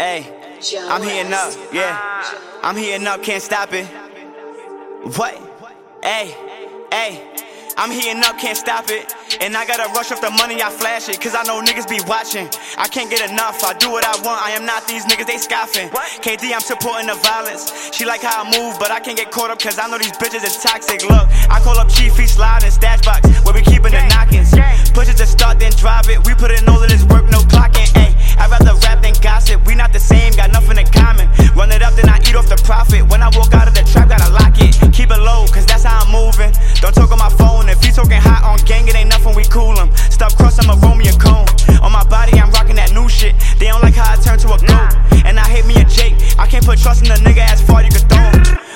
Hey, I'm heating up, yeah. I'm heating up, can't stop it. What? Hey, hey. I'm heating up, can't stop it. And I gotta rush off the money, I flash it. Cause I know niggas be watching. I can't get enough, I do what I want. I am not these niggas, they scoffing. KD, I'm supporting the violence. She like how I move, but I can't get caught up cause I know these bitches is toxic. Look, I call up Chief, he slide in stash box where we far you can throw.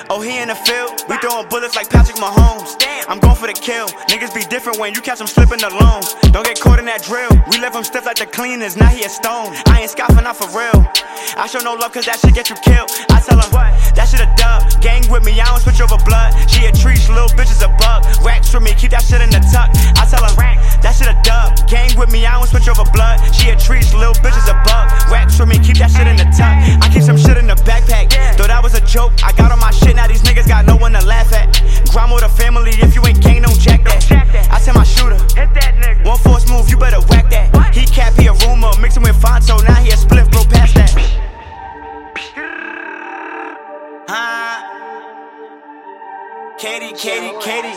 Oh, he in the field. We throwing bullets like Patrick Mahomes. I'm going for the kill. Niggas be different when you catch them slipping alone. Don't get caught in that drill. We left him stiff like the cleaners. Now he a stone. I ain't scoffing out for real. I show no love cause that shit get you killed. I tell him, that shit a dub. Gang with me, I don't switch over blood. She a treat, little bitch is a bug. Racks with me, keep that shit in the tuck. I tell him, that shit a dub. Gang with me, I don't switch over blood. She a treat, little bitch that was a joke. I got on my shit, now these niggas got no one to laugh at. Grind with the family, if you ain't gang, don't jack that. I tell my shooter, Hit that nigga. one force move, you better whack that. He cap, he a rumor, mixing with Fonto, now he a split, bro, past that. Huh? KD, KD, KD.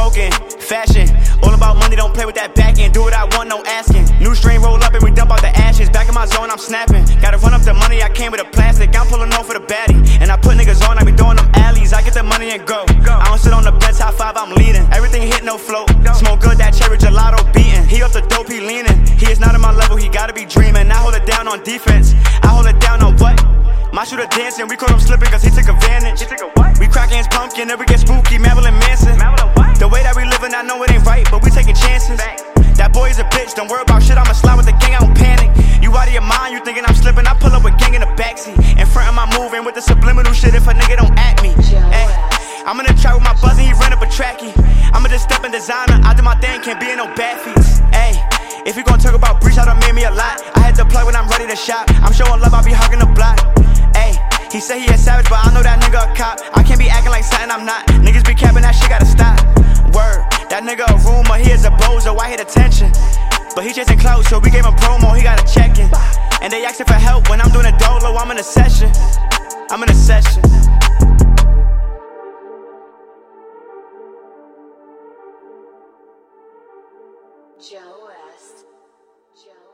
Smoking, fashion, all about money, don't play with that back end. Do what I want, no asking. New strain roll up and we dump out the ashes. Back in my zone, I'm snapping. Gotta run up the money, I came with a plastic. I'm pulling off for the baddie. And I put niggas on, I be throwing them alleys. I get the money and go. I don't sit on the bench, high five, I'm leading. Everything hit, no flow. Smoke good, that cherry gelato beating. He off the dope, he leaning. He is not at my level, he gotta be dreaming. I hold it down on defense. I hold it down on what? My shooter dancing, we caught him slipping cause he took advantage. He took a what? We cracking his pumpkin, then we get spooky, Marilyn Manson. Marilyn the subliminal shit if a nigga don't at me. Ay, I'm in the trap with my buzzing, he ran up a trackie. I'ma just step in designer, I do my thing, can't be in no bad feats. Ay, if you gon' talk about breach, I done made me a lot. I had to plug when I'm ready to shop. I'm showing love, I be hugging the block. Ay, he said he a savage, but I know that nigga a cop. I can't be acting like something I'm not. Niggas be capping, that shit gotta stop. Word, that nigga a rumor, he is a bozo, I hit attention. But he chasing clout, so we gave him promo, he got a check in. And they asking for help when I'm doing a dolo, I'm in a session. I'm in a session. Gioest. Joe